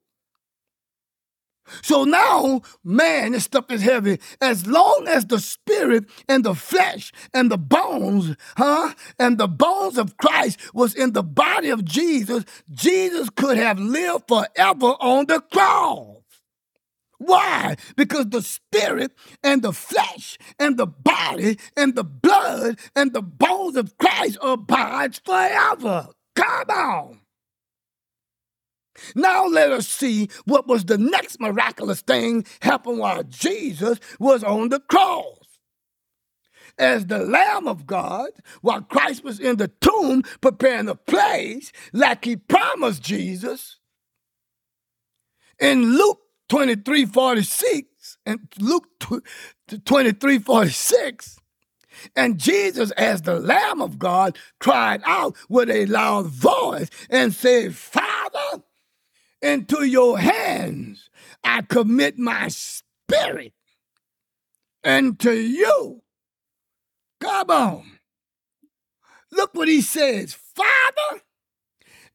So now, man, this stuff is heavy. As long as the spirit and the flesh and the bones, huh, and the bones of Christ was in the body of Jesus, Jesus could have lived forever on the cross. Why? Because the spirit and the flesh and the body and the blood and the bones of Christ abides forever. Come on. Now let us see what was the next miraculous thing happened while Jesus was on the cross. As the Lamb of God, while Christ was in the tomb preparing a place like he promised Jesus, in Luke 23 46, and Luke 23 46, and Jesus, as the Lamb of God, cried out with a loud voice and said, Father, into your hands I commit my spirit. And to you, come on. Look what he says, Father,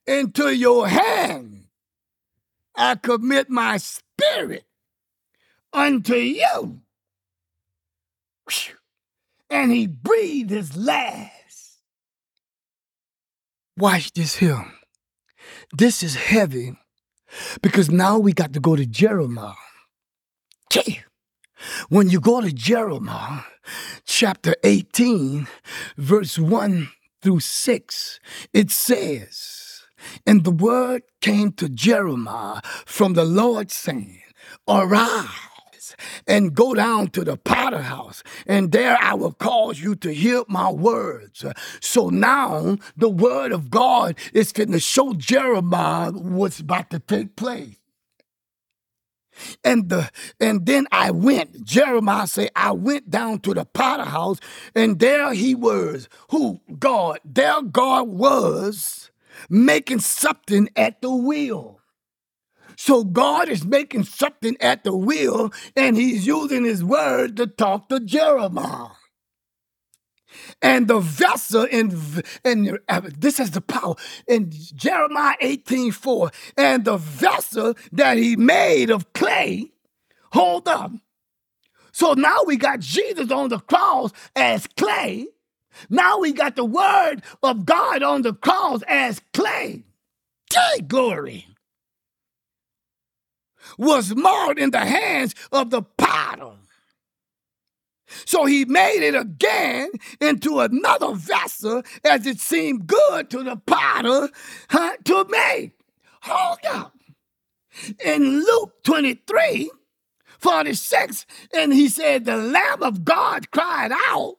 into your hands I commit my spirit unto you. And he breathed his last. Watch this here. This is heavy because now we got to go to Jeremiah. When you go to Jeremiah chapter 18, verse 1 through 6, it says, And the word came to Jeremiah from the Lord saying, Arise and go down to the potter house, and there I will cause you to hear my words. So now the word of God is going to show Jeremiah what's about to take place. And the and then I went, Jeremiah said, I went down to the potter house, and there he was. Who? God. There God was making something at the wheel. So God is making something at the wheel, and he's using his word to talk to Jeremiah. And the vessel in, in uh, this is the power in Jeremiah 18 4. And the vessel that he made of clay, hold up. So now we got Jesus on the cross as clay. Now we got the word of God on the cross as clay. Gee, glory was marred in the hands of the potter. So he made it again into another vessel as it seemed good to the potter huh, to make. Hold up. In Luke 23, 46, and he said, The Lamb of God cried out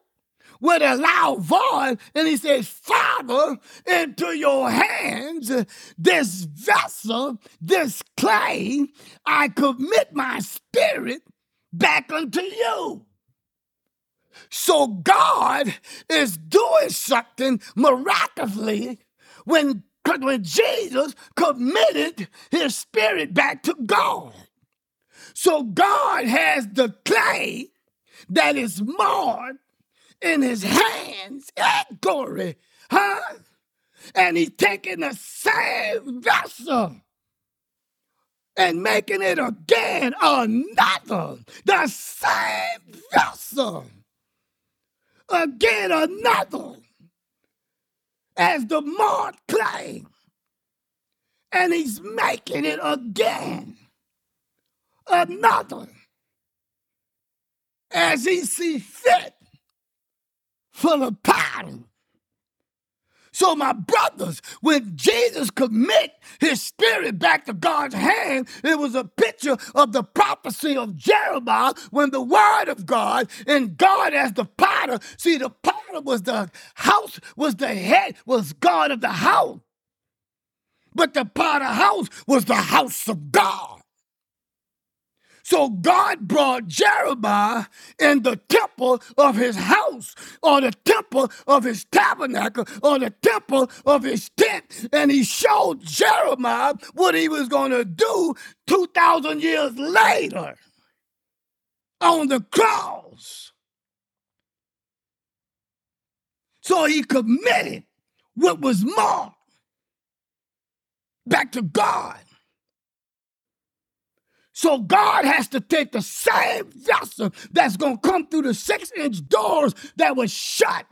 with a loud voice, and he says, Father, into your hands this vessel, this clay, I commit my spirit back unto you. So God is doing something miraculously when, when Jesus committed his spirit back to God. So God has the clay that is marred in his hands. And glory. Huh? And he's taking the same vessel and making it again another. The same vessel. Again another. As the mark clay. And he's making it again another. As he sees fit full of power. So, my brothers, when Jesus commit his spirit back to God's hand, it was a picture of the prophecy of Jeremiah when the word of God and God as the potter. See, the potter was the house, was the head, was God of the house. But the potter house was the house of God. So God brought Jeremiah in the temple of his house, or the temple of his tabernacle, or the temple of his tent, and he showed Jeremiah what he was going to do 2,000 years later on the cross. So he committed what was marked back to God. So God has to take the same vessel that's going to come through the six inch doors that was shut.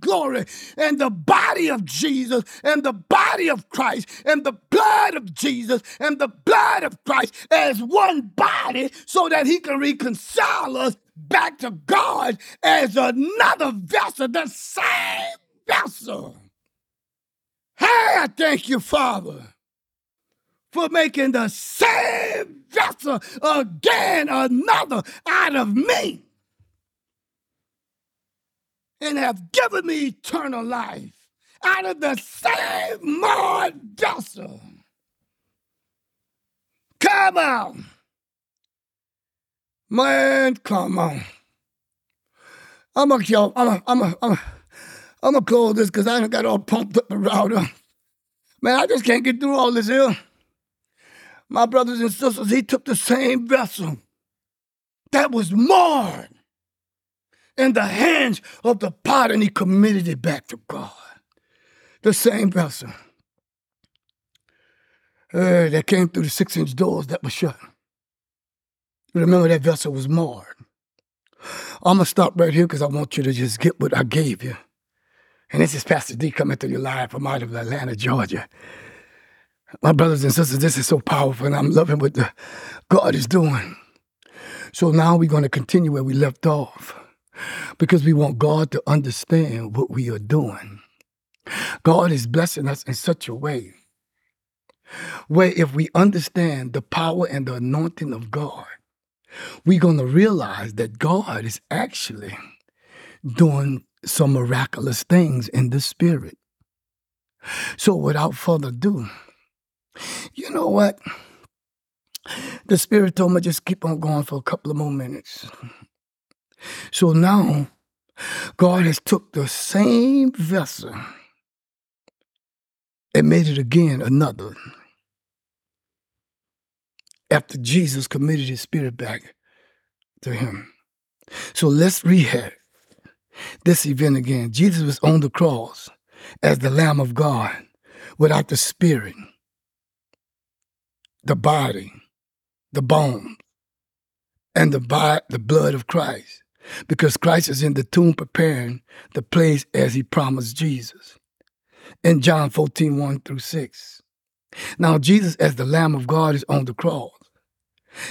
Glory. And the body of Jesus and the body of Christ and the blood of Jesus and the blood of Christ as one body so that he can reconcile us back to God as another vessel, the same vessel. Hey, I thank you, Father. For making the same vessel again another out of me and have given me eternal life out of the same more vessel. Come on. Man, come on. I'm gonna kill, I'm gonna, I'm gonna, I'm gonna, I'm gonna close this because I got all pumped up around. Man, I just can't get through all this here. My brothers and sisters, he took the same vessel that was marred in the hands of the pot and he committed it back to God. The same vessel uh, that came through the six inch doors that were shut. Remember that vessel was marred. I'm gonna stop right here because I want you to just get what I gave you. And this is Pastor D coming to you live from out of Atlanta, Georgia. My brothers and sisters, this is so powerful, and I'm loving what the God is doing. So now we're going to continue where we left off because we want God to understand what we are doing. God is blessing us in such a way where if we understand the power and the anointing of God, we're going to realize that God is actually doing some miraculous things in the spirit. So without further ado, you know what? The spirit told me just keep on going for a couple of more minutes. So now God has took the same vessel and made it again another. After Jesus committed his spirit back to him. So let's rehab this event again. Jesus was on the cross as the Lamb of God without the spirit, the body, the bones, and the, bi- the blood of Christ. Because Christ is in the tomb preparing the place as he promised Jesus. In John 14, 1 through 6. Now, Jesus, as the Lamb of God, is on the cross.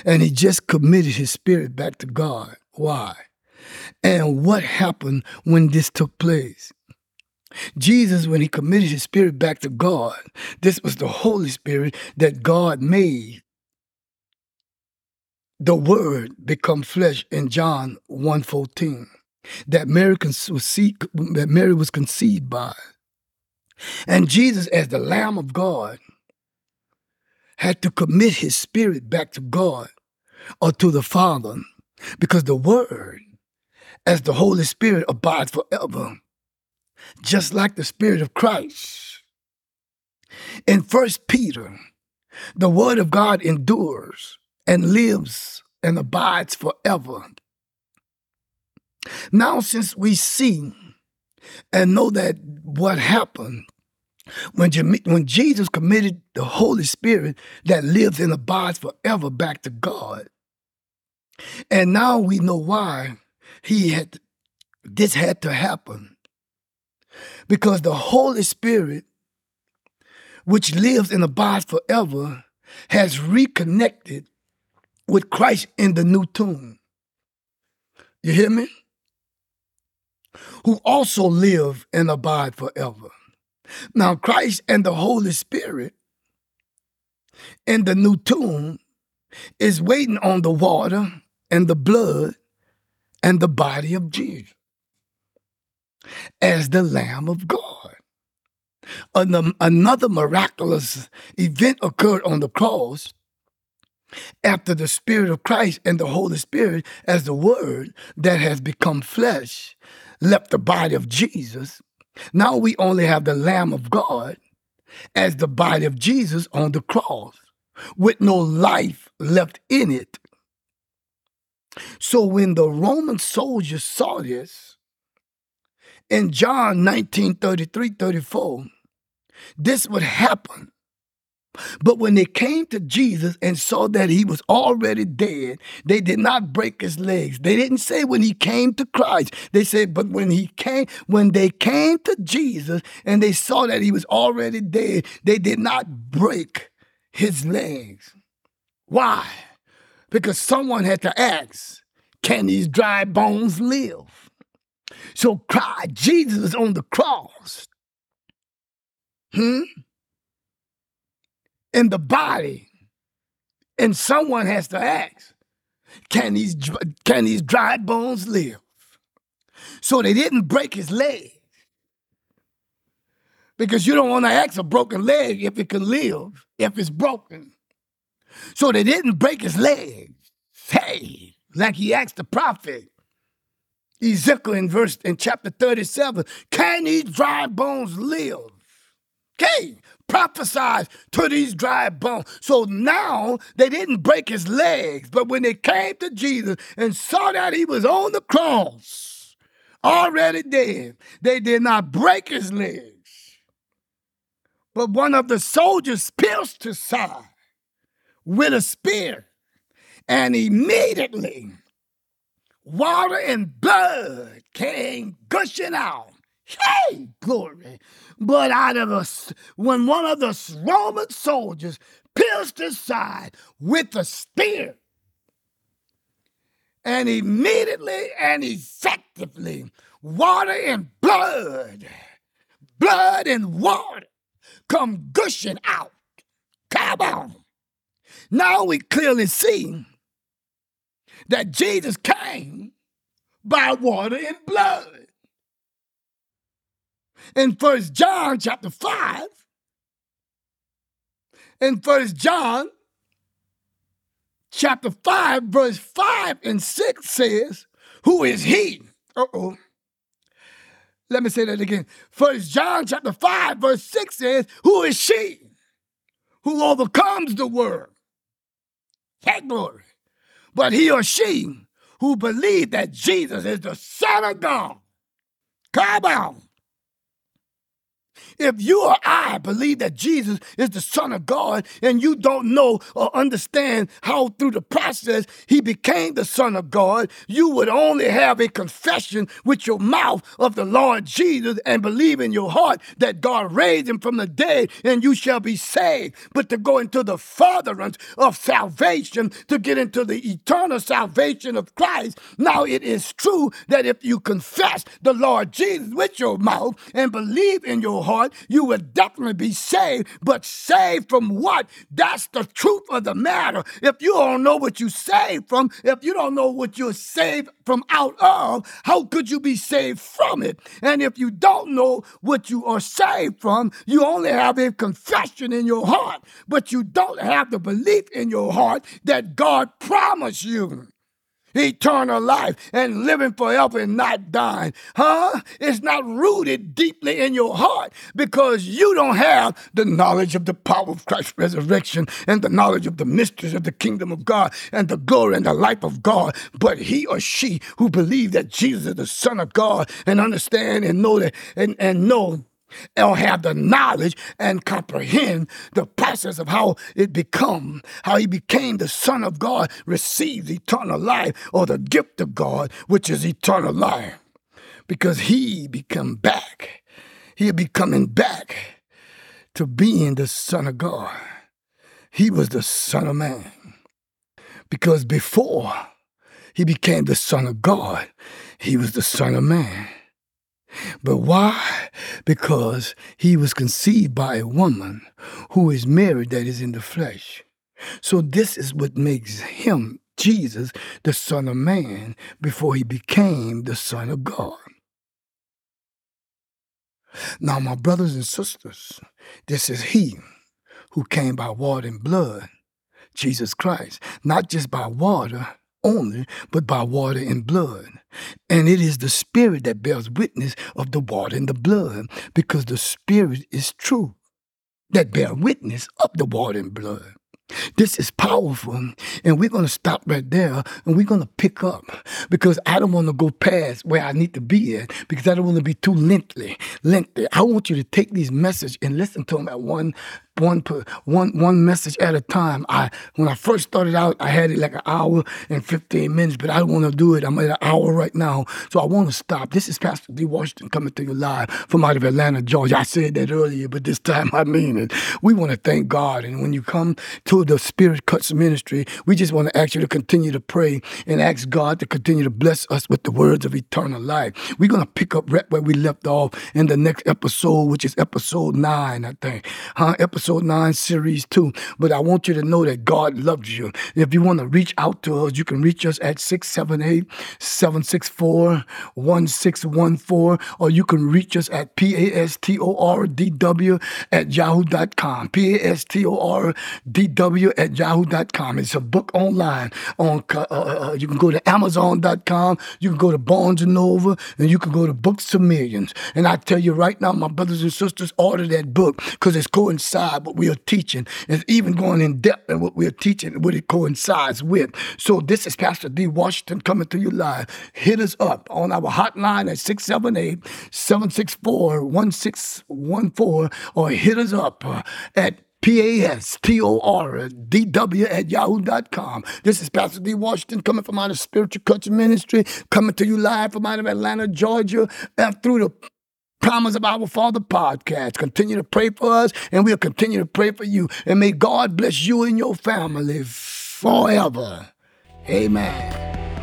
And he just committed his spirit back to God. Why? And what happened when this took place? Jesus, when he committed his spirit back to God, this was the Holy Spirit that God made. The word become flesh in John 1.14 that Mary, that Mary was conceived by. And Jesus, as the Lamb of God, had to commit his spirit back to God or to the Father because the Word, as the Holy Spirit, abides forever, just like the Spirit of Christ. In First Peter, the Word of God endures and lives and abides forever. Now, since we see and know that what happened when, when Jesus committed the Holy Spirit that lives and abides forever back to God, and now we know why he had this had to happen. Because the Holy Spirit, which lives and abides forever, has reconnected with Christ in the new tomb. You hear me? Who also live and abide forever. Now, Christ and the Holy Spirit in the new tomb is waiting on the water and the blood and the body of Jesus as the Lamb of God. Um, another miraculous event occurred on the cross after the Spirit of Christ and the Holy Spirit, as the Word that has become flesh, left the body of Jesus now we only have the Lamb of God as the body of Jesus on the cross with no life left in it. So when the Roman soldiers saw this, in John 19 33 34, this would happen but when they came to Jesus and saw that he was already dead, they did not break his legs. They didn't say when he came to Christ. They said, but when he came, when they came to Jesus and they saw that he was already dead, they did not break his legs. Why? Because someone had to ask, can these dry bones live? So Christ, Jesus on the cross. Hmm? in the body. And someone has to ask, can these, can these dry bones live? So they didn't break his leg. Because you don't want to ask a broken leg if it can live, if it's broken. So they didn't break his leg. Hey, like he asked the prophet. Ezekiel in verse in chapter 37, can these dry bones live? Okay, prophesied to these dry bones. So now they didn't break his legs, but when they came to Jesus and saw that he was on the cross, already dead, they did not break his legs. But one of the soldiers pierced his side with a spear, and immediately water and blood came gushing out. Hey, glory. But out of us, when one of the Roman soldiers pierced his side with a spear, and immediately and effectively, water and blood, blood and water come gushing out. Come on. Now we clearly see that Jesus came by water and blood. In First John chapter 5, in First John chapter 5, verse 5 and 6 says, Who is he? Uh-oh. Let me say that again. First John chapter 5, verse 6 says, Who is she who overcomes the world? That glory but he or she who believe that Jesus is the Son of God. Come on. If you or I believe that Jesus is the Son of God and you don't know or understand how through the process he became the Son of God, you would only have a confession with your mouth of the Lord Jesus and believe in your heart that God raised him from the dead and you shall be saved. But to go into the furtherance of salvation, to get into the eternal salvation of Christ, now it is true that if you confess the Lord Jesus with your mouth and believe in your heart, you would definitely be saved. But saved from what? That's the truth of the matter. If you don't know what you saved from, if you don't know what you're saved from out of, how could you be saved from it? And if you don't know what you are saved from, you only have a confession in your heart, but you don't have the belief in your heart that God promised you eternal life and living forever and not dying. Huh? It's not rooted deeply in your heart because you don't have the knowledge of the power of Christ's resurrection and the knowledge of the mysteries of the kingdom of God and the glory and the life of God. But he or she who believe that Jesus is the Son of God and understand and know that and, and know or have the knowledge and comprehend the process of how it become, how he became the Son of God, receives eternal life, or the gift of God, which is eternal life. Because he become back. He'll be coming back to being the Son of God. He was the Son of Man. Because before he became the Son of God, he was the Son of Man. But why? Because he was conceived by a woman who is married that is in the flesh. So this is what makes him, Jesus, the Son of Man before he became the Son of God. Now, my brothers and sisters, this is he who came by water and blood, Jesus Christ, not just by water, only, but by water and blood. And it is the Spirit that bears witness of the water and the blood, because the Spirit is true that bear witness of the water and blood. This is powerful. And we're going to stop right there and we're going to pick up because I don't want to go past where I need to be at because I don't want to be too lengthy. lengthy. I want you to take these messages and listen to them at one one one one message at a time. I when I first started out, I had it like an hour and fifteen minutes, but I don't want to do it. I'm at an hour right now, so I want to stop. This is Pastor D. Washington coming to you live from out of Atlanta, Georgia. I said that earlier, but this time I mean it. We want to thank God, and when you come to the Spirit Cuts Ministry, we just want to ask you to continue to pray and ask God to continue to bless us with the words of eternal life. We're gonna pick up right where we left off in the next episode, which is episode nine, I think. Huh? Episode episode 9, series 2. But I want you to know that God loves you. If you want to reach out to us, you can reach us at 678 764 1614, or you can reach us at pastordw at yahoo.com. pastordw at yahoo.com. It's a book online. On uh, uh, You can go to amazon.com, you can go to Barnes & Noble, and you can go to Books to Millions. And I tell you right now, my brothers and sisters, order that book because it's coincide what we are teaching. It's even going in depth in what we are teaching, what it coincides with. So this is Pastor D. Washington coming to you live. Hit us up on our hotline at 678-764-1614 or hit us up uh, at P-A-S-T-O-R-D-W at yahoo.com. This is Pastor D. Washington coming from out of Spiritual Culture Ministry, coming to you live from out of Atlanta, Georgia, and through the Promise of Our Father podcast. Continue to pray for us, and we'll continue to pray for you. And may God bless you and your family forever. Amen.